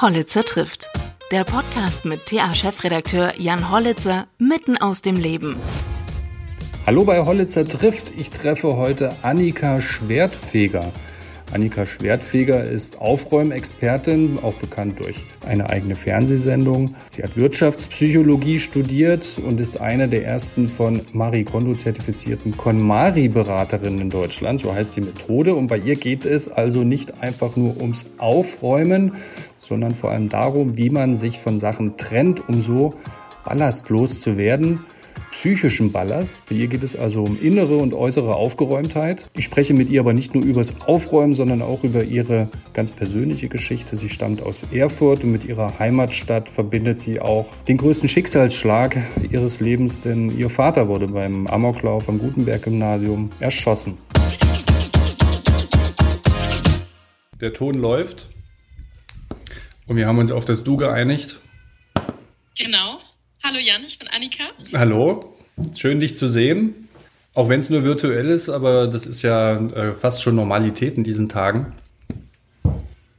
Hollitzer trifft. Der Podcast mit TA-Chefredakteur Jan Hollitzer mitten aus dem Leben. Hallo bei Hollitzer trifft. Ich treffe heute Annika Schwertfeger. Annika Schwertfeger ist Aufräumexpertin, auch bekannt durch eine eigene Fernsehsendung. Sie hat Wirtschaftspsychologie studiert und ist eine der ersten von Marie Kondo zertifizierten KonMari-Beraterinnen in Deutschland. So heißt die Methode. Und bei ihr geht es also nicht einfach nur ums Aufräumen, sondern vor allem darum, wie man sich von Sachen trennt, um so ballastlos zu werden psychischen Ballast. Bei ihr geht es also um innere und äußere Aufgeräumtheit. Ich spreche mit ihr aber nicht nur über das Aufräumen, sondern auch über ihre ganz persönliche Geschichte. Sie stammt aus Erfurt und mit ihrer Heimatstadt verbindet sie auch den größten Schicksalsschlag ihres Lebens, denn ihr Vater wurde beim Amoklauf am Gutenberg-Gymnasium erschossen. Der Ton läuft und wir haben uns auf das Du geeinigt. Genau. Hallo Jan, ich bin Annika. Hallo, schön dich zu sehen. Auch wenn es nur virtuell ist, aber das ist ja äh, fast schon Normalität in diesen Tagen.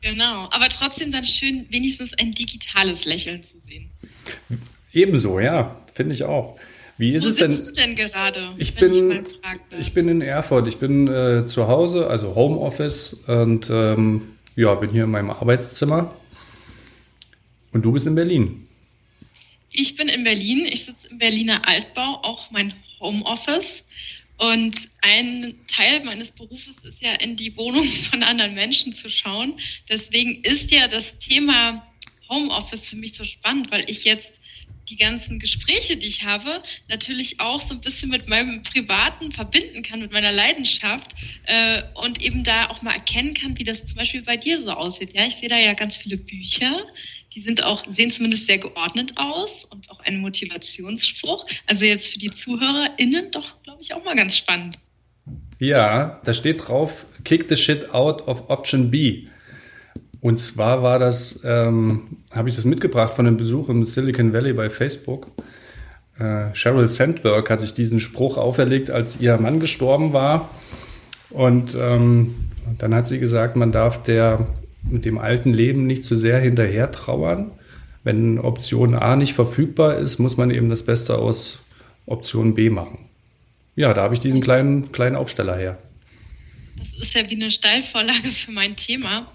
Genau, aber trotzdem dann schön, wenigstens ein digitales Lächeln zu sehen. Ebenso, ja, finde ich auch. Wie ist Wo es denn? du denn gerade? Ich wenn bin, ich, ich bin in Erfurt. Ich bin äh, zu Hause, also Homeoffice und ähm, ja, bin hier in meinem Arbeitszimmer. Und du bist in Berlin. Ich bin in Berlin. Ich sitze im Berliner Altbau, auch mein Homeoffice. Und ein Teil meines Berufes ist ja in die Wohnung von anderen Menschen zu schauen. Deswegen ist ja das Thema Homeoffice für mich so spannend, weil ich jetzt die ganzen Gespräche, die ich habe, natürlich auch so ein bisschen mit meinem Privaten verbinden kann, mit meiner Leidenschaft äh, und eben da auch mal erkennen kann, wie das zum Beispiel bei dir so aussieht. Ja, ich sehe da ja ganz viele Bücher, die sind auch, sehen zumindest sehr geordnet aus und auch ein Motivationsspruch. Also jetzt für die ZuhörerInnen doch, glaube ich, auch mal ganz spannend. Ja, da steht drauf, kick the shit out of option B. Und zwar war das, ähm, habe ich das mitgebracht von einem Besuch im Silicon Valley bei Facebook. Äh, Sheryl Sandberg hat sich diesen Spruch auferlegt, als ihr Mann gestorben war. Und ähm, dann hat sie gesagt, man darf der dem alten Leben nicht zu sehr hinterher trauern. Wenn Option A nicht verfügbar ist, muss man eben das Beste aus Option B machen. Ja, da habe ich diesen kleinen, kleinen Aufsteller her. Das ist ja wie eine Steilvorlage für mein Thema,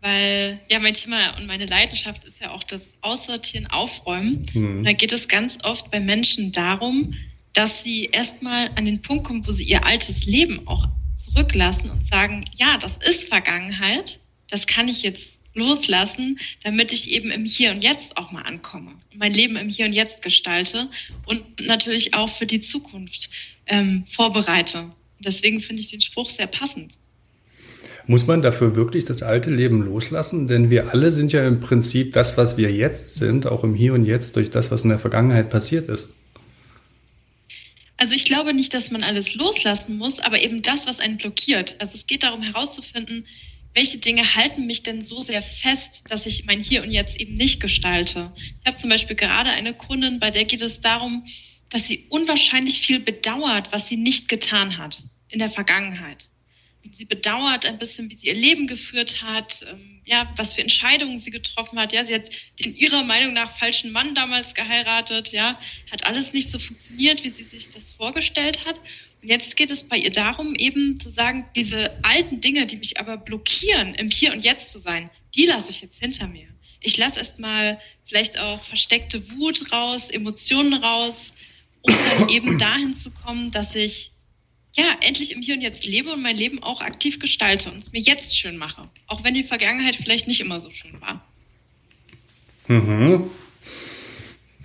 weil ja mein Thema und meine Leidenschaft ist ja auch das Aussortieren, Aufräumen. Hm. Da geht es ganz oft bei Menschen darum, dass sie erstmal an den Punkt kommen, wo sie ihr altes Leben auch zurücklassen und sagen, ja, das ist Vergangenheit, das kann ich jetzt loslassen, damit ich eben im Hier und Jetzt auch mal ankomme mein Leben im Hier und Jetzt gestalte und natürlich auch für die Zukunft ähm, vorbereite. Deswegen finde ich den Spruch sehr passend. Muss man dafür wirklich das alte Leben loslassen? Denn wir alle sind ja im Prinzip das, was wir jetzt sind, auch im Hier und Jetzt durch das, was in der Vergangenheit passiert ist. Also ich glaube nicht, dass man alles loslassen muss, aber eben das, was einen blockiert. Also es geht darum herauszufinden, welche Dinge halten mich denn so sehr fest, dass ich mein Hier und Jetzt eben nicht gestalte. Ich habe zum Beispiel gerade eine Kundin, bei der geht es darum, dass sie unwahrscheinlich viel bedauert, was sie nicht getan hat in der Vergangenheit. Sie bedauert ein bisschen, wie sie ihr Leben geführt hat, ähm, ja, was für Entscheidungen sie getroffen hat. Ja, sie hat den ihrer Meinung nach falschen Mann damals geheiratet. Ja, hat alles nicht so funktioniert, wie sie sich das vorgestellt hat. Und jetzt geht es bei ihr darum, eben zu sagen, diese alten Dinge, die mich aber blockieren, im Hier und Jetzt zu sein, die lasse ich jetzt hinter mir. Ich lasse erstmal vielleicht auch versteckte Wut raus, Emotionen raus, um dann eben dahin zu kommen, dass ich ja endlich im Hier und Jetzt lebe und mein Leben auch aktiv gestalte und es mir jetzt schön mache. Auch wenn die Vergangenheit vielleicht nicht immer so schön war. Mhm.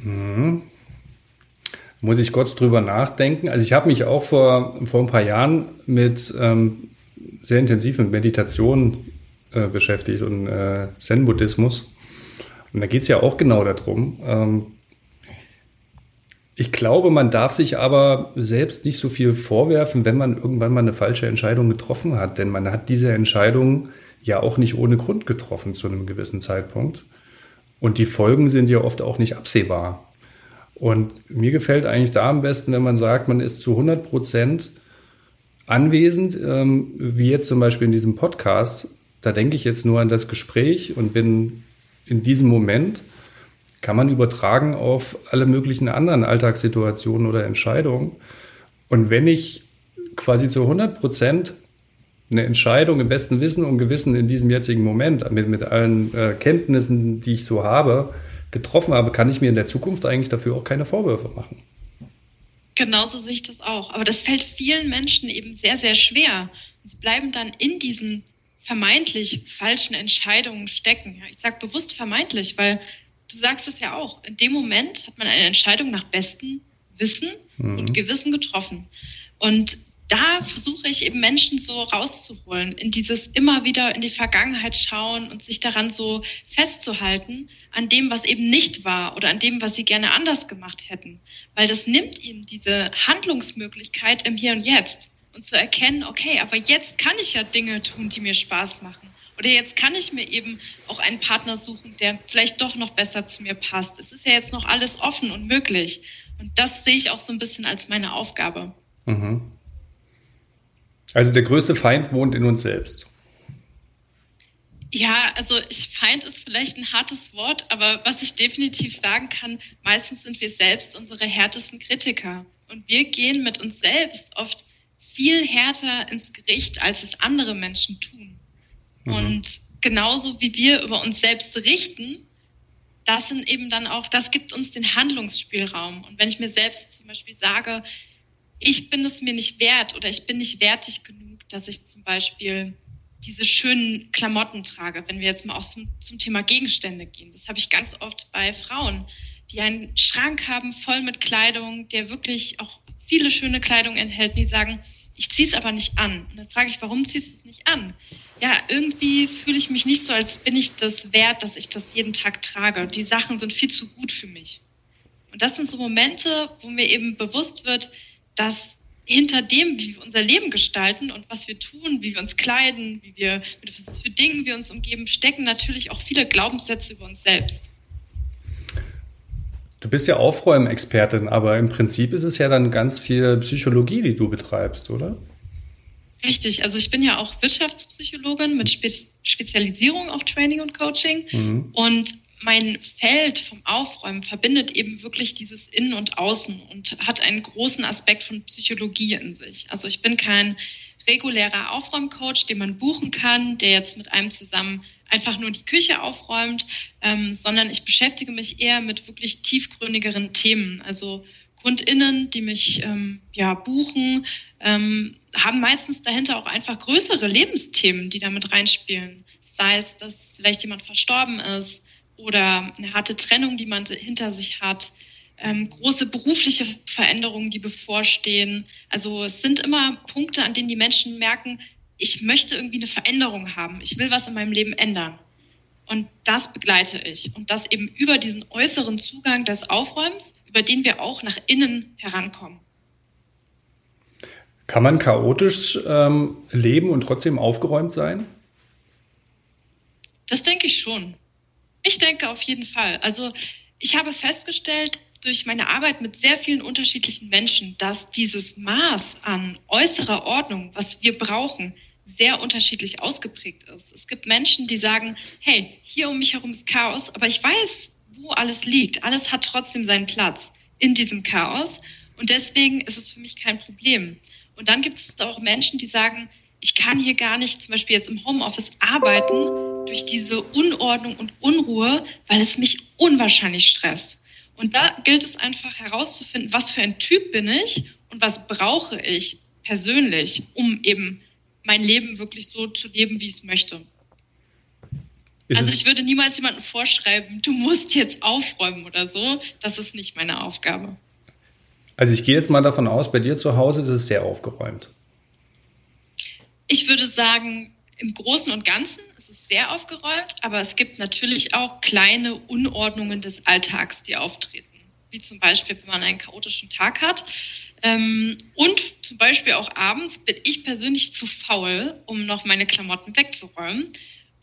Mhm. Muss ich kurz drüber nachdenken. Also ich habe mich auch vor, vor ein paar Jahren mit ähm, sehr intensiv mit Meditation äh, beschäftigt und äh, Zen-Buddhismus. Und da geht es ja auch genau darum. Ähm, ich glaube, man darf sich aber selbst nicht so viel vorwerfen, wenn man irgendwann mal eine falsche Entscheidung getroffen hat. Denn man hat diese Entscheidung ja auch nicht ohne Grund getroffen zu einem gewissen Zeitpunkt. Und die Folgen sind ja oft auch nicht absehbar. Und mir gefällt eigentlich da am besten, wenn man sagt, man ist zu 100 Prozent anwesend, ähm, wie jetzt zum Beispiel in diesem Podcast. Da denke ich jetzt nur an das Gespräch und bin in diesem Moment kann man übertragen auf alle möglichen anderen Alltagssituationen oder Entscheidungen. Und wenn ich quasi zu 100 Prozent eine Entscheidung im besten Wissen und Gewissen in diesem jetzigen Moment mit, mit allen äh, Kenntnissen, die ich so habe, getroffen habe, kann ich mir in der Zukunft eigentlich dafür auch keine Vorwürfe machen. Genauso sehe ich das auch. Aber das fällt vielen Menschen eben sehr, sehr schwer. Und sie bleiben dann in diesen vermeintlich falschen Entscheidungen stecken. Ich sage bewusst vermeintlich, weil du sagst es ja auch, in dem Moment hat man eine Entscheidung nach bestem Wissen mhm. und Gewissen getroffen. Und da versuche ich eben Menschen so rauszuholen, in dieses immer wieder in die Vergangenheit schauen und sich daran so festzuhalten, an dem, was eben nicht war oder an dem, was sie gerne anders gemacht hätten. Weil das nimmt ihnen diese Handlungsmöglichkeit im Hier und Jetzt und zu erkennen, okay, aber jetzt kann ich ja Dinge tun, die mir Spaß machen. Oder jetzt kann ich mir eben auch einen Partner suchen, der vielleicht doch noch besser zu mir passt. Es ist ja jetzt noch alles offen und möglich. Und das sehe ich auch so ein bisschen als meine Aufgabe. Mhm. Also der größte Feind wohnt in uns selbst. Ja, also ich Feind ist vielleicht ein hartes Wort, aber was ich definitiv sagen kann, meistens sind wir selbst unsere härtesten Kritiker. Und wir gehen mit uns selbst oft viel härter ins Gericht, als es andere Menschen tun. Mhm. Und genauso wie wir über uns selbst richten, das sind eben dann auch, das gibt uns den Handlungsspielraum. Und wenn ich mir selbst zum Beispiel sage, ich bin es mir nicht wert oder ich bin nicht wertig genug, dass ich zum Beispiel diese schönen Klamotten trage, wenn wir jetzt mal auch zum, zum Thema Gegenstände gehen. Das habe ich ganz oft bei Frauen, die einen Schrank haben voll mit Kleidung, der wirklich auch viele schöne Kleidung enthält, die sagen, ich ziehe es aber nicht an. Und dann frage ich, warum ziehst du es nicht an? Ja, irgendwie fühle ich mich nicht so, als bin ich das wert, dass ich das jeden Tag trage. Die Sachen sind viel zu gut für mich. Und das sind so Momente, wo mir eben bewusst wird, dass hinter dem, wie wir unser Leben gestalten und was wir tun, wie wir uns kleiden, wie wir, mit was für Dingen wir uns umgeben, stecken natürlich auch viele Glaubenssätze über uns selbst. Du bist ja Aufräumexpertin, aber im Prinzip ist es ja dann ganz viel Psychologie, die du betreibst, oder? Richtig, also ich bin ja auch Wirtschaftspsychologin mit Spe Spezialisierung auf Training und Coaching. Mhm. Und mein Feld vom Aufräumen verbindet eben wirklich dieses Innen und Außen und hat einen großen Aspekt von Psychologie in sich. Also ich bin kein regulärer Aufräumcoach, den man buchen kann, der jetzt mit einem zusammen einfach nur die Küche aufräumt, ähm, sondern ich beschäftige mich eher mit wirklich tiefgründigeren Themen. Also KundInnen, die mich ähm, ja, buchen, ähm, haben meistens dahinter auch einfach größere Lebensthemen, die damit reinspielen. Sei es, dass vielleicht jemand verstorben ist oder eine harte Trennung, die man hinter sich hat, ähm, große berufliche Veränderungen, die bevorstehen. Also es sind immer Punkte, an denen die Menschen merken, ich möchte irgendwie eine Veränderung haben. Ich will was in meinem Leben ändern. Und das begleite ich. Und das eben über diesen äußeren Zugang des Aufräumens, über den wir auch nach innen herankommen. Kann man chaotisch ähm, leben und trotzdem aufgeräumt sein? Das denke ich schon. Ich denke auf jeden Fall. Also ich habe festgestellt, durch meine Arbeit mit sehr vielen unterschiedlichen Menschen, dass dieses Maß an äußerer Ordnung, was wir brauchen, sehr unterschiedlich ausgeprägt ist. Es gibt Menschen, die sagen, hey, hier um mich herum ist Chaos, aber ich weiß, wo alles liegt. Alles hat trotzdem seinen Platz in diesem Chaos und deswegen ist es für mich kein Problem. Und dann gibt es auch Menschen, die sagen, ich kann hier gar nicht zum Beispiel jetzt im Homeoffice arbeiten durch diese Unordnung und Unruhe, weil es mich unwahrscheinlich stresst. Und da gilt es einfach herauszufinden, was für ein Typ bin ich und was brauche ich persönlich, um eben mein Leben wirklich so zu leben, wie ich es möchte. Ist also ich würde niemals jemandem vorschreiben, du musst jetzt aufräumen oder so. Das ist nicht meine Aufgabe. Also ich gehe jetzt mal davon aus, bei dir zu Hause ist es sehr aufgeräumt. Ich würde sagen, im Großen und Ganzen ist es sehr aufgeräumt, aber es gibt natürlich auch kleine Unordnungen des Alltags, die auftreten wie zum Beispiel, wenn man einen chaotischen Tag hat. Ähm, und zum Beispiel auch abends bin ich persönlich zu faul, um noch meine Klamotten wegzuräumen.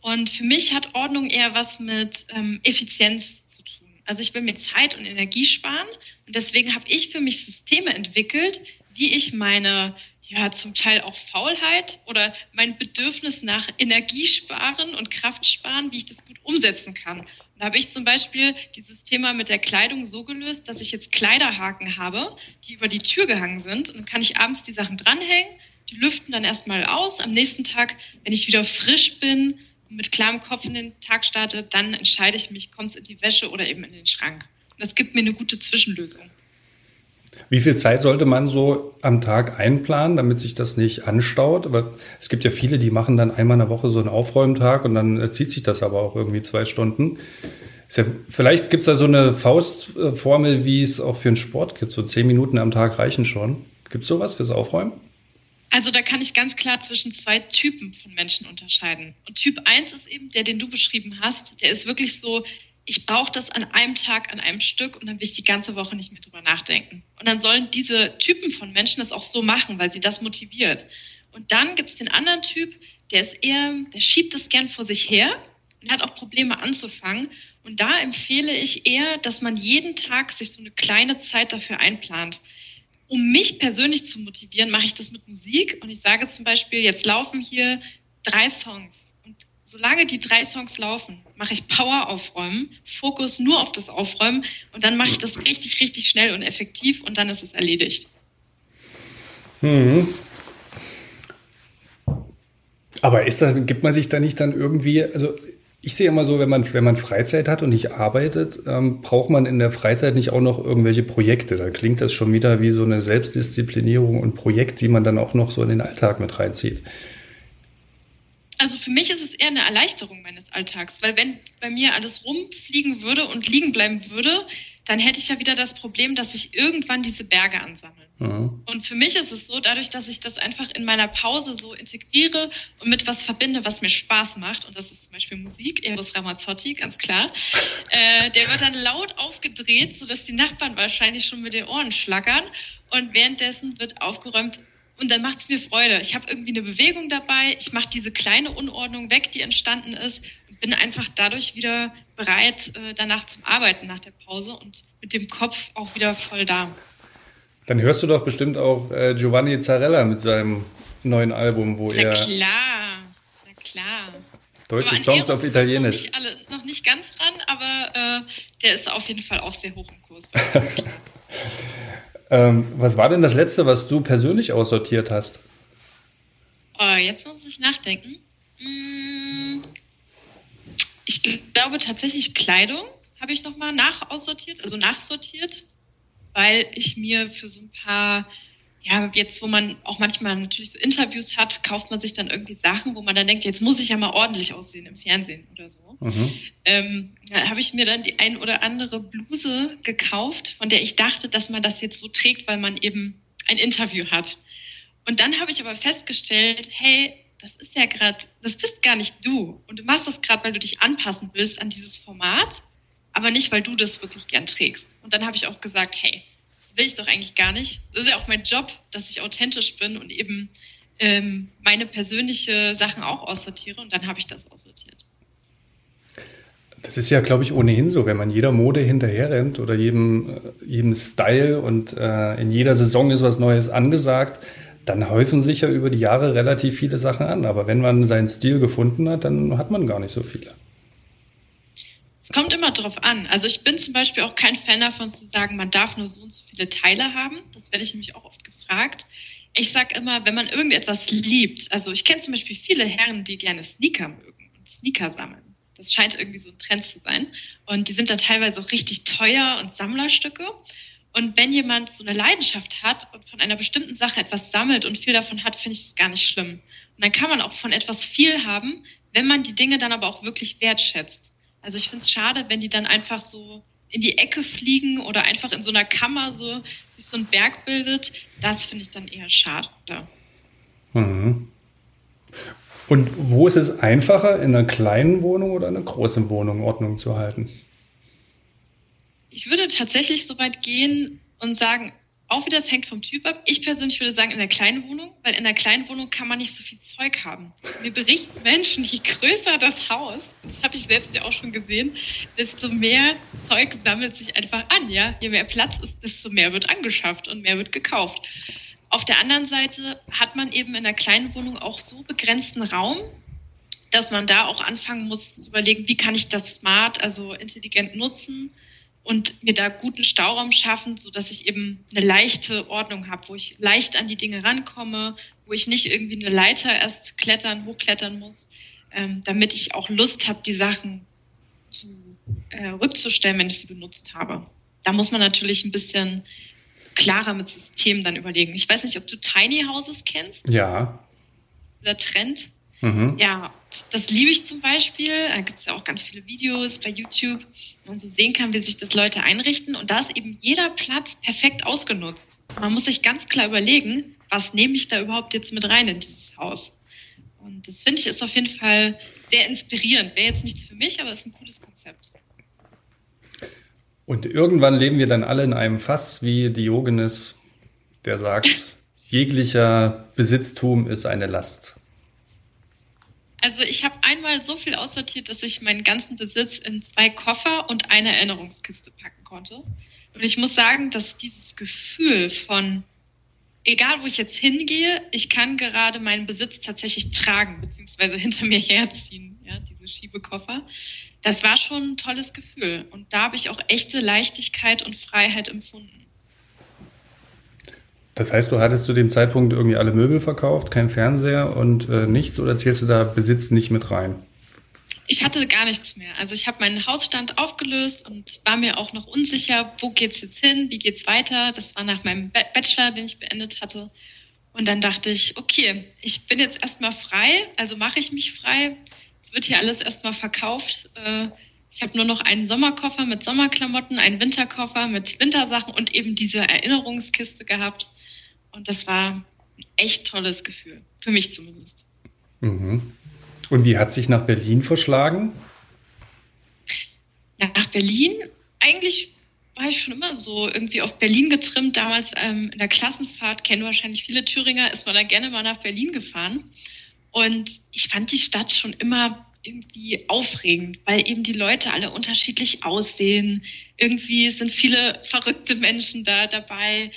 Und für mich hat Ordnung eher was mit ähm, Effizienz zu tun. Also ich will mir Zeit und Energie sparen und deswegen habe ich für mich Systeme entwickelt, wie ich meine ja, zum Teil auch Faulheit oder mein Bedürfnis nach Energiesparen und Kraftsparen, wie ich das gut umsetzen kann. Und da habe ich zum Beispiel dieses Thema mit der Kleidung so gelöst, dass ich jetzt Kleiderhaken habe, die über die Tür gehangen sind. Und dann kann ich abends die Sachen dranhängen, die lüften dann erstmal aus. Am nächsten Tag, wenn ich wieder frisch bin und mit klarem Kopf in den Tag starte, dann entscheide ich mich, kommt es in die Wäsche oder eben in den Schrank. Und das gibt mir eine gute Zwischenlösung. Wie viel Zeit sollte man so am Tag einplanen, damit sich das nicht anstaut? Aber es gibt ja viele, die machen dann einmal in der Woche so einen Aufräumtag und dann äh, zieht sich das aber auch irgendwie zwei Stunden. Ja, vielleicht gibt es da so eine Faustformel, wie es auch für einen Sport gibt. So zehn Minuten am Tag reichen schon. Gibt es sowas fürs Aufräumen? Also da kann ich ganz klar zwischen zwei Typen von Menschen unterscheiden. Und Typ 1 ist eben der, den du beschrieben hast. Der ist wirklich so, ich brauche das an einem Tag, an einem Stück und dann will ich die ganze Woche nicht mehr drüber nachdenken. Und dann sollen diese Typen von Menschen das auch so machen, weil sie das motiviert. Und dann gibt es den anderen Typ, der ist eher, der schiebt das gern vor sich her und hat auch Probleme anzufangen. Und da empfehle ich eher, dass man jeden Tag sich so eine kleine Zeit dafür einplant. Um mich persönlich zu motivieren, mache ich das mit Musik und ich sage zum Beispiel, jetzt laufen hier drei Songs solange die drei Songs laufen, mache ich Power aufräumen, Fokus nur auf das Aufräumen und dann mache ich das richtig, richtig schnell und effektiv und dann ist es erledigt. Mhm. Aber ist das, gibt man sich da nicht dann irgendwie, also ich sehe immer so, wenn man, wenn man Freizeit hat und nicht arbeitet, ähm, braucht man in der Freizeit nicht auch noch irgendwelche Projekte. Da klingt das schon wieder wie so eine Selbstdisziplinierung und Projekt, die man dann auch noch so in den Alltag mit reinzieht also für mich ist es eher eine Erleichterung meines Alltags, weil wenn bei mir alles rumfliegen würde und liegen bleiben würde, dann hätte ich ja wieder das Problem, dass sich irgendwann diese Berge ansammeln. Mhm. Und für mich ist es so, dadurch, dass ich das einfach in meiner Pause so integriere und mit was verbinde, was mir Spaß macht, und das ist zum Beispiel Musik, Eros Ramazzotti, ganz klar, äh, der wird dann laut aufgedreht, sodass die Nachbarn wahrscheinlich schon mit den Ohren schlackern. Und währenddessen wird aufgeräumt, und dann macht es mir Freude. Ich habe irgendwie eine Bewegung dabei. Ich mache diese kleine Unordnung weg, die entstanden ist. Und bin einfach dadurch wieder bereit, äh, danach zum Arbeiten nach der Pause und mit dem Kopf auch wieder voll da. Dann hörst du doch bestimmt auch äh, Giovanni Zarella mit seinem neuen Album, wo na er. Na klar, na klar. Deutsche Songs auf Italienisch. Noch nicht, alle, noch nicht ganz dran, aber äh, der ist auf jeden Fall auch sehr hoch im Kurs. Ähm, was war denn das letzte, was du persönlich aussortiert hast? Oh, jetzt muss ich nachdenken. Hm, ich glaube tatsächlich Kleidung habe ich nochmal nachaussortiert, also nachsortiert, weil ich mir für so ein paar ja, jetzt, wo man auch manchmal natürlich so Interviews hat, kauft man sich dann irgendwie Sachen, wo man dann denkt, jetzt muss ich ja mal ordentlich aussehen im Fernsehen oder so. Mhm. Ähm, da habe ich mir dann die ein oder andere Bluse gekauft, von der ich dachte, dass man das jetzt so trägt, weil man eben ein Interview hat. Und dann habe ich aber festgestellt, hey, das ist ja gerade, das bist gar nicht du. Und du machst das gerade, weil du dich anpassen willst an dieses Format, aber nicht, weil du das wirklich gern trägst. Und dann habe ich auch gesagt, hey, will ich doch eigentlich gar nicht. Das ist ja auch mein Job, dass ich authentisch bin und eben ähm, meine persönliche Sachen auch aussortiere und dann habe ich das aussortiert. Das ist ja, glaube ich, ohnehin so, wenn man jeder Mode hinterherrennt oder jedem, äh, jedem Style und äh, in jeder Saison ist was Neues angesagt, dann häufen sich ja über die Jahre relativ viele Sachen an. Aber wenn man seinen Stil gefunden hat, dann hat man gar nicht so viele. Es kommt immer drauf an. Also ich bin zum Beispiel auch kein Fan davon zu sagen, man darf nur so und so viele Teile haben. Das werde ich nämlich auch oft gefragt. Ich sage immer, wenn man irgendetwas liebt, also ich kenne zum Beispiel viele Herren, die gerne Sneaker mögen und Sneaker sammeln. Das scheint irgendwie so ein Trend zu sein. Und die sind dann teilweise auch richtig teuer und Sammlerstücke. Und wenn jemand so eine Leidenschaft hat und von einer bestimmten Sache etwas sammelt und viel davon hat, finde ich das gar nicht schlimm. Und dann kann man auch von etwas viel haben, wenn man die Dinge dann aber auch wirklich wertschätzt. Also ich finde es schade, wenn die dann einfach so in die Ecke fliegen oder einfach in so einer Kammer so sich so ein Berg bildet. Das finde ich dann eher schade. Mhm. Und wo ist es einfacher, in einer kleinen Wohnung oder in einer großen Wohnung Ordnung zu halten? Ich würde tatsächlich so weit gehen und sagen, auch wieder, das hängt vom Typ ab. Ich persönlich würde sagen, in der kleinen Wohnung, weil in der kleinen Wohnung kann man nicht so viel Zeug haben. Mir berichten Menschen, je größer das Haus, das habe ich selbst ja auch schon gesehen, desto mehr Zeug sammelt sich einfach an, ja. Je mehr Platz ist, desto mehr wird angeschafft und mehr wird gekauft. Auf der anderen Seite hat man eben in einer kleinen Wohnung auch so begrenzten Raum, dass man da auch anfangen muss zu überlegen, wie kann ich das smart, also intelligent nutzen und mir da guten Stauraum schaffen, so dass ich eben eine leichte Ordnung habe, wo ich leicht an die Dinge rankomme, wo ich nicht irgendwie eine Leiter erst klettern, hochklettern muss, ähm, damit ich auch Lust habe, die Sachen zu, äh, rückzustellen, wenn ich sie benutzt habe. Da muss man natürlich ein bisschen klarer mit Systemen dann überlegen. Ich weiß nicht, ob du Tiny Houses kennst. Ja. Der Trend. Mhm. Ja, das liebe ich zum Beispiel. Da gibt es ja auch ganz viele Videos bei YouTube, wo man so sehen kann, wie sich das Leute einrichten. Und da ist eben jeder Platz perfekt ausgenutzt. Man muss sich ganz klar überlegen, was nehme ich da überhaupt jetzt mit rein in dieses Haus. Und das finde ich ist auf jeden Fall sehr inspirierend. Wäre jetzt nichts für mich, aber es ist ein cooles Konzept. Und irgendwann leben wir dann alle in einem Fass wie Diogenes, der sagt, jeglicher Besitztum ist eine Last. Also ich habe einmal so viel aussortiert, dass ich meinen ganzen Besitz in zwei Koffer und eine Erinnerungskiste packen konnte. Und ich muss sagen, dass dieses Gefühl von, egal wo ich jetzt hingehe, ich kann gerade meinen Besitz tatsächlich tragen, beziehungsweise hinter mir herziehen, ja, diese Schiebekoffer. Das war schon ein tolles Gefühl. Und da habe ich auch echte Leichtigkeit und Freiheit empfunden. Das heißt, du hattest zu dem Zeitpunkt irgendwie alle Möbel verkauft, kein Fernseher und äh, nichts oder zählst du da Besitz nicht mit rein? Ich hatte gar nichts mehr. Also ich habe meinen Hausstand aufgelöst und war mir auch noch unsicher, wo geht's jetzt hin, wie geht's weiter. Das war nach meinem Bachelor, den ich beendet hatte. Und dann dachte ich, okay, ich bin jetzt erstmal frei, also mache ich mich frei. Es wird hier alles erstmal verkauft. Äh, ich habe nur noch einen Sommerkoffer mit Sommerklamotten, einen Winterkoffer mit Wintersachen und eben diese Erinnerungskiste gehabt. Und das war ein echt tolles Gefühl, für mich zumindest. Mhm. Und wie hat sich nach Berlin verschlagen? Nach Berlin, eigentlich war ich schon immer so irgendwie auf Berlin getrimmt. Damals ähm, in der Klassenfahrt, kennen wahrscheinlich viele Thüringer, ist man da gerne mal nach Berlin gefahren. Und ich fand die Stadt schon immer irgendwie aufregend, weil eben die Leute alle unterschiedlich aussehen. Irgendwie sind viele verrückte Menschen da dabei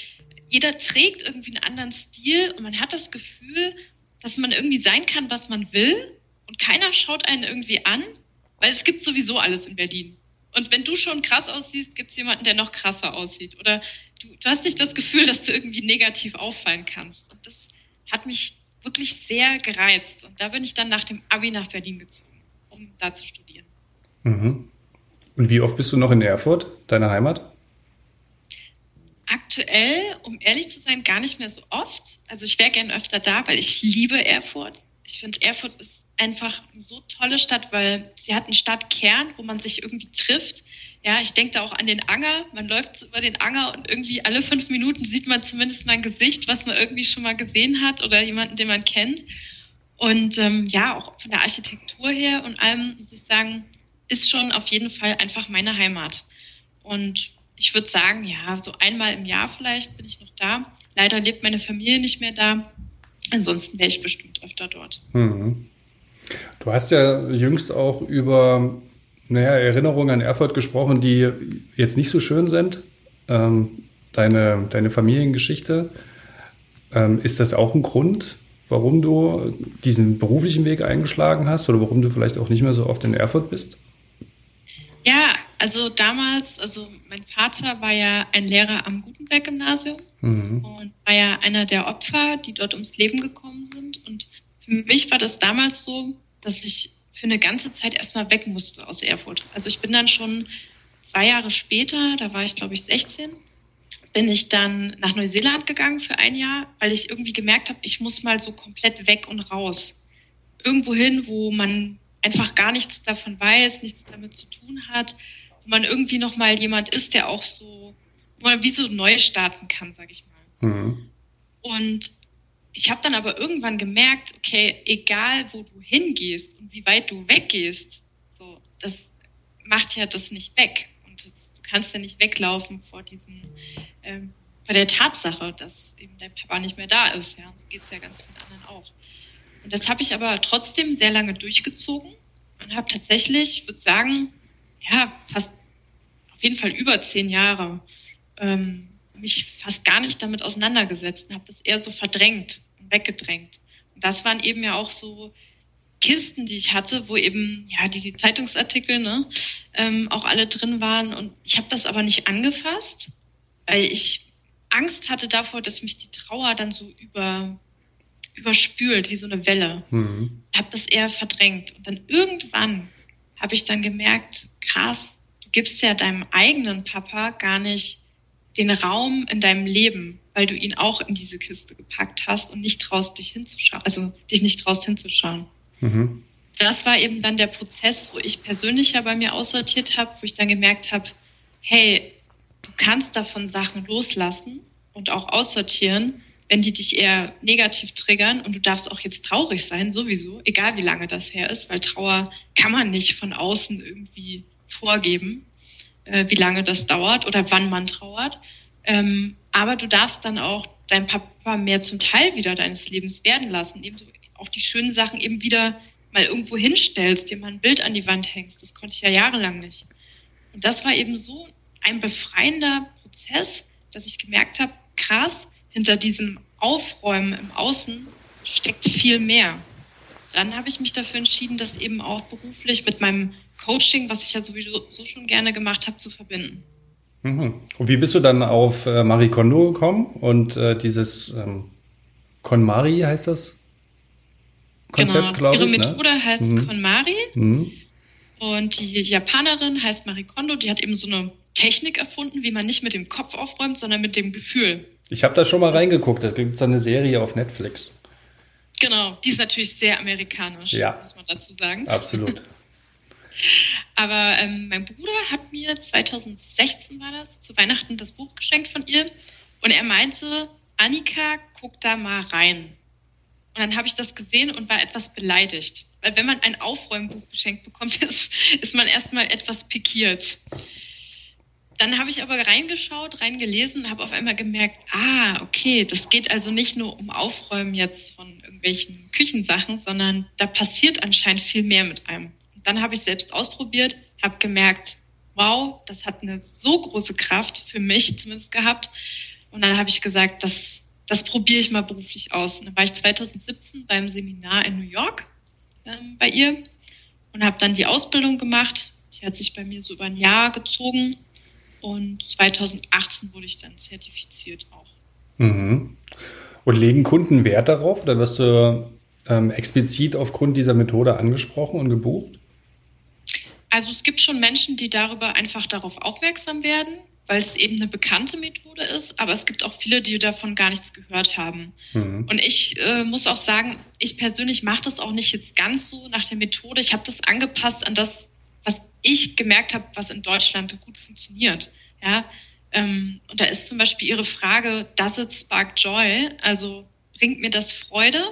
jeder trägt irgendwie einen anderen Stil und man hat das Gefühl, dass man irgendwie sein kann, was man will und keiner schaut einen irgendwie an, weil es gibt sowieso alles in Berlin. Und wenn du schon krass aussiehst, gibt es jemanden, der noch krasser aussieht. Oder du, du hast nicht das Gefühl, dass du irgendwie negativ auffallen kannst. Und das hat mich wirklich sehr gereizt. Und da bin ich dann nach dem Abi nach Berlin gezogen, um da zu studieren. Mhm. Und wie oft bist du noch in Erfurt, deiner Heimat? Aktuell, um ehrlich zu sein, gar nicht mehr so oft. Also ich wäre gern öfter da, weil ich liebe Erfurt. Ich finde, Erfurt ist einfach eine so tolle Stadt, weil sie hat einen Stadtkern, wo man sich irgendwie trifft. Ja, ich denke da auch an den Anger. Man läuft über den Anger und irgendwie alle fünf Minuten sieht man zumindest mein Gesicht, was man irgendwie schon mal gesehen hat oder jemanden, den man kennt. Und ähm, ja, auch von der Architektur her und allem muss ich sagen, ist schon auf jeden Fall einfach meine Heimat. Und ich würde sagen, ja, so einmal im Jahr vielleicht bin ich noch da. Leider lebt meine Familie nicht mehr da. Ansonsten wäre ich bestimmt öfter dort. Mhm. Du hast ja jüngst auch über naja, Erinnerungen an Erfurt gesprochen, die jetzt nicht so schön sind. Ähm, deine, deine Familiengeschichte. Ähm, ist das auch ein Grund, warum du diesen beruflichen Weg eingeschlagen hast oder warum du vielleicht auch nicht mehr so oft in Erfurt bist? Ja, also damals, also mein Vater war ja ein Lehrer am Gutenberg-Gymnasium mhm. und war ja einer der Opfer, die dort ums Leben gekommen sind. Und für mich war das damals so, dass ich für eine ganze Zeit erstmal weg musste aus Erfurt. Also ich bin dann schon zwei Jahre später, da war ich glaube ich 16, bin ich dann nach Neuseeland gegangen für ein Jahr, weil ich irgendwie gemerkt habe, ich muss mal so komplett weg und raus. Irgendwo hin, wo man einfach gar nichts davon weiß, nichts damit zu tun hat wo man irgendwie noch mal jemand ist, der auch so, wo man wie so neu starten kann, sag ich mal. Mhm. Und ich habe dann aber irgendwann gemerkt, okay, egal wo du hingehst und wie weit du weggehst, so, das macht ja das nicht weg. Und du kannst ja nicht weglaufen vor diesem, ähm, vor der Tatsache, dass eben dein Papa nicht mehr da ist. Ja, und so geht es ja ganz vielen anderen auch. Und das habe ich aber trotzdem sehr lange durchgezogen und habe tatsächlich, ich würde sagen, ja, fast auf jeden Fall über zehn Jahre ähm, mich fast gar nicht damit auseinandergesetzt und habe das eher so verdrängt und weggedrängt. Und das waren eben ja auch so Kisten, die ich hatte, wo eben ja die Zeitungsartikel ne, ähm, auch alle drin waren. Und ich habe das aber nicht angefasst, weil ich Angst hatte davor, dass mich die Trauer dann so über, überspült, wie so eine Welle. Mhm. Habe das eher verdrängt. Und dann irgendwann habe ich dann gemerkt, krass, du gibst ja deinem eigenen Papa gar nicht den Raum in deinem Leben, weil du ihn auch in diese Kiste gepackt hast und nicht traust, dich hinzuschauen, also dich nicht traust hinzuschauen. Mhm. Das war eben dann der Prozess, wo ich persönlich ja bei mir aussortiert habe, wo ich dann gemerkt habe, hey, du kannst davon Sachen loslassen und auch aussortieren, wenn die dich eher negativ triggern und du darfst auch jetzt traurig sein, sowieso, egal wie lange das her ist, weil Trauer kann man nicht von außen irgendwie vorgeben, äh, wie lange das dauert oder wann man trauert. Ähm, aber du darfst dann auch deinen Papa mehr zum Teil wieder deines Lebens werden lassen, indem du auch die schönen Sachen eben wieder mal irgendwo hinstellst, dir mal ein Bild an die Wand hängst. Das konnte ich ja jahrelang nicht. Und das war eben so ein befreiender Prozess, dass ich gemerkt habe, krass, hinter diesem Aufräumen im Außen steckt viel mehr. Dann habe ich mich dafür entschieden, das eben auch beruflich mit meinem Coaching, was ich ja sowieso so schon gerne gemacht habe, zu verbinden. Mhm. Und wie bist du dann auf äh, Marie Kondo gekommen und äh, dieses ähm, KonMari heißt das? Konzept, genau. glaube ich. Ihre ne? Methode ne? heißt mhm. KonMari. Mhm. Und die Japanerin heißt Marie Kondo. Die hat eben so eine Technik erfunden, wie man nicht mit dem Kopf aufräumt, sondern mit dem Gefühl. Ich habe da schon mal reingeguckt. Da gibt es eine Serie auf Netflix. Genau, die ist natürlich sehr amerikanisch, ja. muss man dazu sagen. Absolut. Aber ähm, mein Bruder hat mir 2016 war das zu Weihnachten das Buch geschenkt von ihr und er meinte, Annika, guck da mal rein. Und dann habe ich das gesehen und war etwas beleidigt. Weil wenn man ein Aufräumbuch geschenkt bekommt, ist, ist man erstmal etwas pikiert. Dann habe ich aber reingeschaut, reingelesen und habe auf einmal gemerkt, ah, okay, das geht also nicht nur um Aufräumen jetzt von irgendwelchen Küchensachen, sondern da passiert anscheinend viel mehr mit einem. Und dann habe ich selbst ausprobiert, habe gemerkt, wow, das hat eine so große Kraft für mich zumindest gehabt. Und dann habe ich gesagt, das das probiere ich mal beruflich aus. Und dann war ich 2017 beim Seminar in New York ähm, bei ihr und habe dann die Ausbildung gemacht. Die hat sich bei mir so über ein Jahr gezogen und 2018 wurde ich dann zertifiziert auch. Mhm. Und legen Kunden Wert darauf oder wirst du ähm, explizit aufgrund dieser Methode angesprochen und gebucht? Also es gibt schon Menschen, die darüber einfach darauf aufmerksam werden weil es eben eine bekannte Methode ist, aber es gibt auch viele, die davon gar nichts gehört haben. Mhm. Und ich äh, muss auch sagen, ich persönlich mache das auch nicht jetzt ganz so nach der Methode. Ich habe das angepasst an das, was ich gemerkt habe, was in Deutschland gut funktioniert. Ja, ähm, und da ist zum Beispiel Ihre Frage, does it spark joy? Also bringt mir das Freude?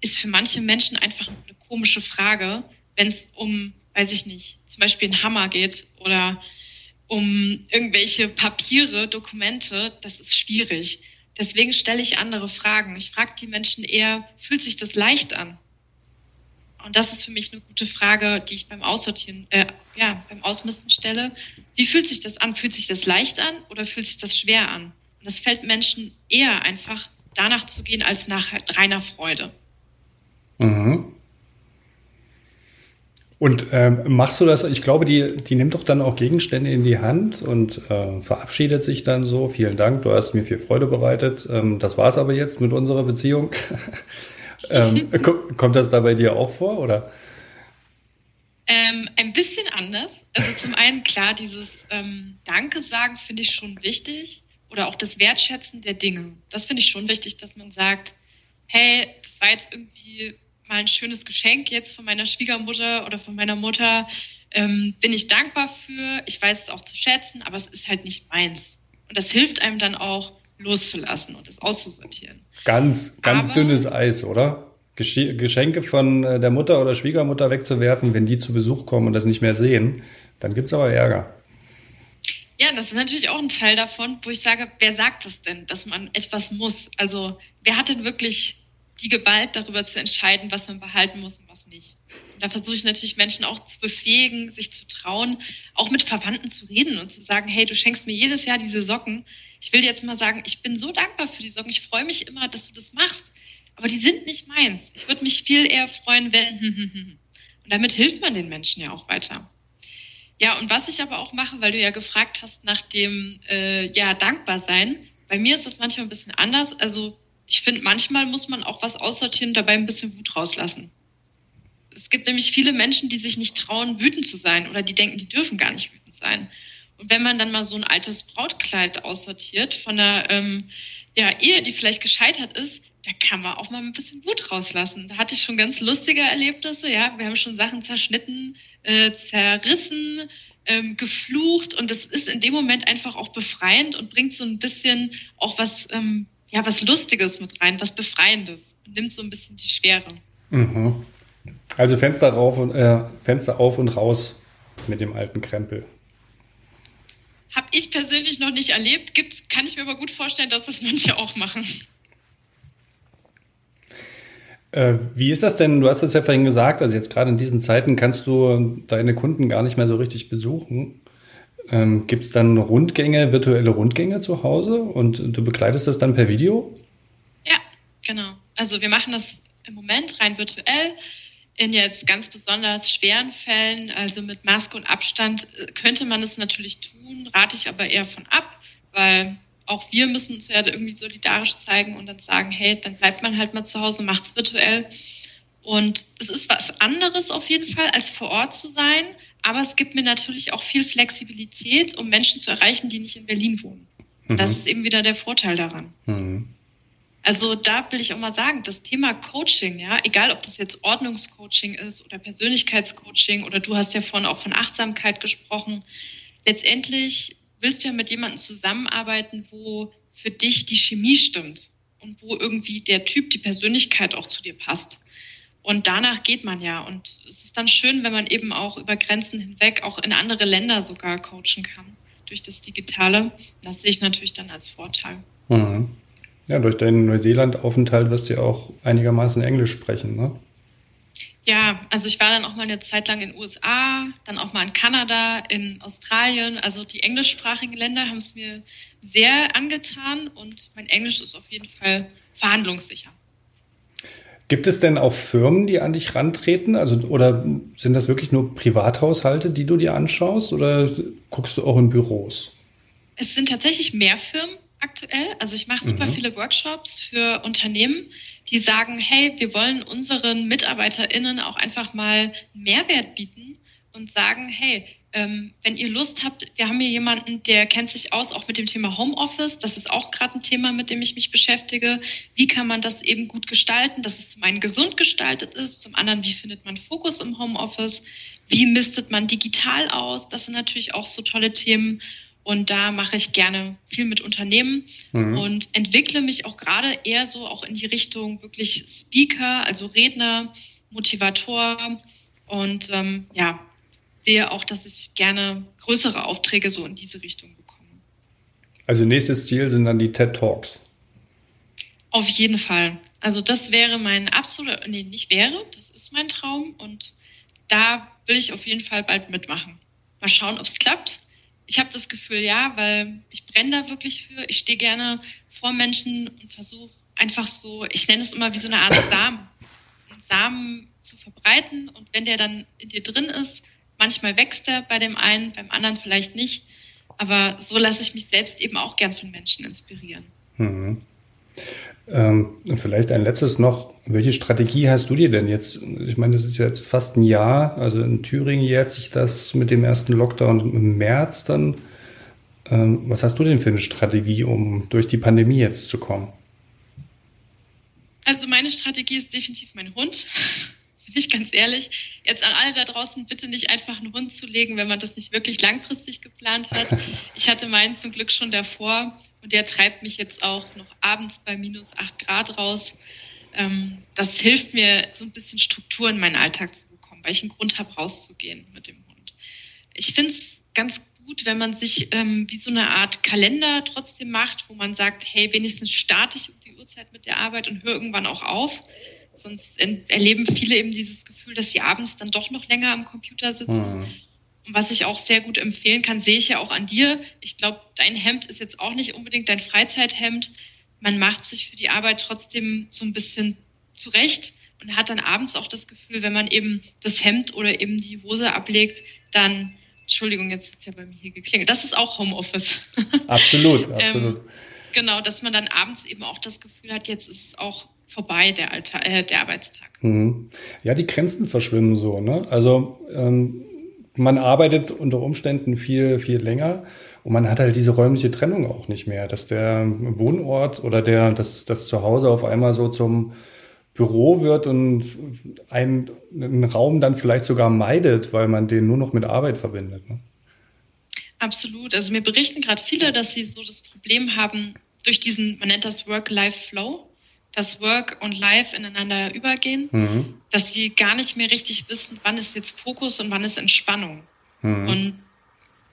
Ist für manche Menschen einfach eine komische Frage, wenn es um, weiß ich nicht, zum Beispiel einen Hammer geht oder um irgendwelche Papiere, Dokumente, das ist schwierig. Deswegen stelle ich andere Fragen. Ich frage die Menschen eher, fühlt sich das leicht an? Und das ist für mich eine gute Frage, die ich beim Aussortieren, äh, ja, beim Ausmisten stelle. Wie fühlt sich das an? Fühlt sich das leicht an oder fühlt sich das schwer an? Und das fällt Menschen eher einfach, danach zu gehen, als nach reiner Freude. Mhm. Und ähm, machst du das? Ich glaube, die, die nimmt doch dann auch Gegenstände in die Hand und äh, verabschiedet sich dann so. Vielen Dank, du hast mir viel Freude bereitet. Ähm, das war's aber jetzt mit unserer Beziehung. ähm, kommt das da bei dir auch vor, oder? Ähm, ein bisschen anders. Also zum einen klar, dieses ähm, Danke sagen finde ich schon wichtig oder auch das Wertschätzen der Dinge. Das finde ich schon wichtig, dass man sagt, hey, das war jetzt irgendwie mal ein schönes Geschenk jetzt von meiner Schwiegermutter oder von meiner Mutter. Ähm, bin ich dankbar für. Ich weiß es auch zu schätzen, aber es ist halt nicht meins. Und das hilft einem dann auch loszulassen und es auszusortieren. Ganz, ganz aber, dünnes Eis, oder? Geschenke von äh, der Mutter oder Schwiegermutter wegzuwerfen, wenn die zu Besuch kommen und das nicht mehr sehen, dann gibt es aber Ärger. Ja, das ist natürlich auch ein Teil davon, wo ich sage, wer sagt es denn, dass man etwas muss? Also wer hat denn wirklich die Gewalt darüber zu entscheiden, was man behalten muss und was nicht. Da versuche ich natürlich Menschen auch zu befähigen, sich zu trauen, auch mit Verwandten zu reden und zu sagen, hey, du schenkst mir jedes Jahr diese Socken. Ich will jetzt mal sagen, ich bin so dankbar für die Socken. Ich freue mich immer, dass du das machst. Aber die sind nicht meins. Ich würde mich viel eher freuen, wenn. Und damit hilft man den Menschen ja auch weiter. Ja, und was ich aber auch mache, weil du ja gefragt hast nach dem äh, ja, Dankbarsein, bei mir ist das manchmal ein bisschen anders. Also ich finde, manchmal muss man auch was aussortieren und dabei ein bisschen Wut rauslassen. Es gibt nämlich viele Menschen, die sich nicht trauen, wütend zu sein oder die denken, die dürfen gar nicht wütend sein. Und wenn man dann mal so ein altes Brautkleid aussortiert von einer ähm, ja, Ehe, die vielleicht gescheitert ist, da kann man auch mal ein bisschen Wut rauslassen. Da hatte ich schon ganz lustige Erlebnisse. Ja, wir haben schon Sachen zerschnitten, äh, zerrissen, ähm, geflucht und das ist in dem Moment einfach auch befreiend und bringt so ein bisschen auch was, ähm, ja, was Lustiges mit rein, was Befreiendes und nimmt so ein bisschen die Schwere. Mhm. Also Fenster, rauf und, äh, Fenster auf und raus mit dem alten Krempel. Habe ich persönlich noch nicht erlebt, gibt's, kann ich mir aber gut vorstellen, dass das manche auch machen. Äh, wie ist das denn? Du hast es ja vorhin gesagt, also jetzt gerade in diesen Zeiten kannst du deine Kunden gar nicht mehr so richtig besuchen. Ähm, Gibt es dann Rundgänge, virtuelle Rundgänge zu Hause und du begleitest das dann per Video? Ja, genau. Also wir machen das im Moment rein virtuell. In jetzt ganz besonders schweren Fällen, also mit Maske und Abstand, äh, könnte man es natürlich tun, rate ich aber eher von ab, weil auch wir müssen uns ja irgendwie solidarisch zeigen und dann sagen, hey, dann bleibt man halt mal zu Hause, macht es virtuell. Und es ist was anderes auf jeden Fall, als vor Ort zu sein. Aber es gibt mir natürlich auch viel Flexibilität, um Menschen zu erreichen, die nicht in Berlin wohnen. Mhm. Das ist eben wieder der Vorteil daran. Mhm. Also da will ich auch mal sagen, das Thema Coaching, ja, egal ob das jetzt Ordnungscoaching ist oder Persönlichkeitscoaching oder du hast ja vorhin auch von Achtsamkeit gesprochen, letztendlich willst du ja mit jemandem zusammenarbeiten, wo für dich die Chemie stimmt und wo irgendwie der Typ, die Persönlichkeit auch zu dir passt. Und danach geht man ja. Und es ist dann schön, wenn man eben auch über Grenzen hinweg auch in andere Länder sogar coachen kann durch das Digitale. Das sehe ich natürlich dann als Vorteil. Mhm. Ja, durch deinen Neuseeland-Aufenthalt wirst du ja auch einigermaßen Englisch sprechen, ne? Ja, also ich war dann auch mal eine Zeit lang in den USA, dann auch mal in Kanada, in Australien. Also die englischsprachigen Länder haben es mir sehr angetan und mein Englisch ist auf jeden Fall verhandlungssicher. Gibt es denn auch Firmen, die an dich rantreten? Also, oder sind das wirklich nur Privathaushalte, die du dir anschaust oder guckst du auch in Büros? Es sind tatsächlich mehr Firmen aktuell. Also ich mache super mhm. viele Workshops für Unternehmen, die sagen, hey, wir wollen unseren MitarbeiterInnen auch einfach mal Mehrwert bieten und sagen, hey, ähm, wenn ihr Lust habt, wir haben hier jemanden, der kennt sich aus, auch mit dem Thema Homeoffice. Das ist auch gerade ein Thema, mit dem ich mich beschäftige. Wie kann man das eben gut gestalten, dass es zum einen gesund gestaltet ist, zum anderen, wie findet man Fokus im Homeoffice, wie mistet man digital aus. Das sind natürlich auch so tolle Themen. Und da mache ich gerne viel mit Unternehmen mhm. und entwickle mich auch gerade eher so auch in die Richtung wirklich Speaker, also Redner, Motivator und ähm, ja, sehe auch, dass ich gerne größere Aufträge so in diese Richtung bekomme. Also nächstes Ziel sind dann die TED Talks. Auf jeden Fall. Also das wäre mein absoluter, nee, nicht wäre, das ist mein Traum und da will ich auf jeden Fall bald mitmachen. Mal schauen, ob es klappt ich habe das Gefühl, ja, weil ich brenne da wirklich für. Ich stehe gerne vor Menschen und versuche einfach so, ich nenne es immer wie so eine Art Samen, einen Samen zu verbreiten. Und wenn der dann in dir drin ist, manchmal wächst er bei dem einen, beim anderen vielleicht nicht. Aber so lasse ich mich selbst eben auch gern von Menschen inspirieren. Mhm. Ähm, vielleicht ein letztes noch. Welche Strategie hast du dir denn jetzt? Ich meine, das ist jetzt fast ein Jahr. Also in Thüringen jährt sich das mit dem ersten Lockdown im März dann. Ähm, was hast du denn für eine Strategie, um durch die Pandemie jetzt zu kommen? Also meine Strategie ist definitiv mein Hund. Bin ich ganz ehrlich. Jetzt an alle da draußen bitte nicht einfach einen Hund zu legen, wenn man das nicht wirklich langfristig geplant hat. Ich hatte meinen zum Glück schon davor und der treibt mich jetzt auch noch abends bei minus acht Grad raus. Ähm, das hilft mir, so ein bisschen Struktur in meinen Alltag zu bekommen, weil ich einen Grund habe, rauszugehen mit dem Hund. Ich finde es ganz gut, wenn man sich ähm, wie so eine Art Kalender trotzdem macht, wo man sagt, hey, wenigstens starte ich um die Uhrzeit mit der Arbeit und höre irgendwann auch auf. Sonst erleben viele eben dieses Gefühl, dass sie abends dann doch noch länger am Computer sitzen. Mhm. Und was ich auch sehr gut empfehlen kann, sehe ich ja auch an dir. Ich glaube, dein Hemd ist jetzt auch nicht unbedingt dein Freizeithemd. Man macht sich für die Arbeit trotzdem so ein bisschen zurecht und hat dann abends auch das Gefühl, wenn man eben das Hemd oder eben die Hose ablegt, dann, Entschuldigung, jetzt hat es ja bei mir hier geklingelt. Das ist auch Homeoffice. Absolut, absolut. ähm, genau, dass man dann abends eben auch das Gefühl hat, jetzt ist es auch vorbei, der, Alter, äh, der Arbeitstag. Mhm. Ja, die Grenzen verschwimmen so. Ne? Also ähm, man arbeitet unter Umständen viel, viel länger und man hat halt diese räumliche Trennung auch nicht mehr, dass der Wohnort oder der, das, das Zuhause auf einmal so zum Büro wird und einen, einen Raum dann vielleicht sogar meidet, weil man den nur noch mit Arbeit verbindet. Ne? Absolut. Also mir berichten gerade viele, dass sie so das Problem haben, durch diesen, man nennt das Work-Life-Flow, dass Work und Life ineinander übergehen, mhm. dass sie gar nicht mehr richtig wissen, wann ist jetzt Fokus und wann ist Entspannung. Mhm. Und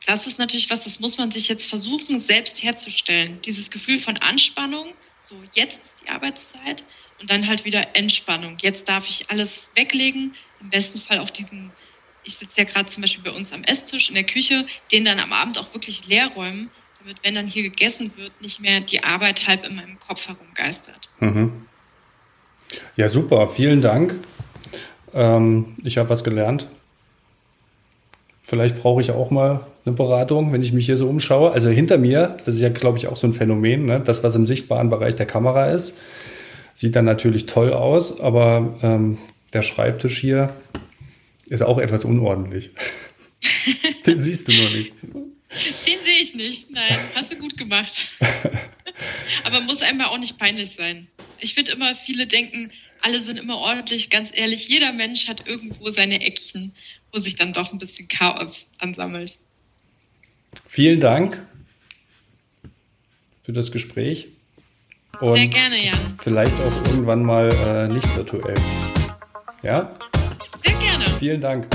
das ist natürlich was, das muss man sich jetzt versuchen, selbst herzustellen. Dieses Gefühl von Anspannung, so jetzt ist die Arbeitszeit und dann halt wieder Entspannung. Jetzt darf ich alles weglegen, im besten Fall auch diesen, ich sitze ja gerade zum Beispiel bei uns am Esstisch in der Küche, den dann am Abend auch wirklich leer räumen damit, wenn dann hier gegessen wird, nicht mehr die Arbeit halb in meinem Kopf herumgeistert. Mhm. Ja, super. Vielen Dank. Ähm, ich habe was gelernt. Vielleicht brauche ich auch mal eine Beratung, wenn ich mich hier so umschaue. Also hinter mir, das ist ja, glaube ich, auch so ein Phänomen, ne? das, was im sichtbaren Bereich der Kamera ist, sieht dann natürlich toll aus, aber ähm, der Schreibtisch hier ist auch etwas unordentlich. Den siehst du noch nicht. Den ich nicht. Nein, hast du gut gemacht. Aber muss einem auch nicht peinlich sein. Ich finde immer, viele denken, alle sind immer ordentlich. Ganz ehrlich, jeder Mensch hat irgendwo seine Eckchen, wo sich dann doch ein bisschen Chaos ansammelt. Vielen Dank für das Gespräch. Und Sehr gerne, Jan. Vielleicht auch irgendwann mal äh, nicht virtuell. Ja? Sehr gerne. Vielen Dank.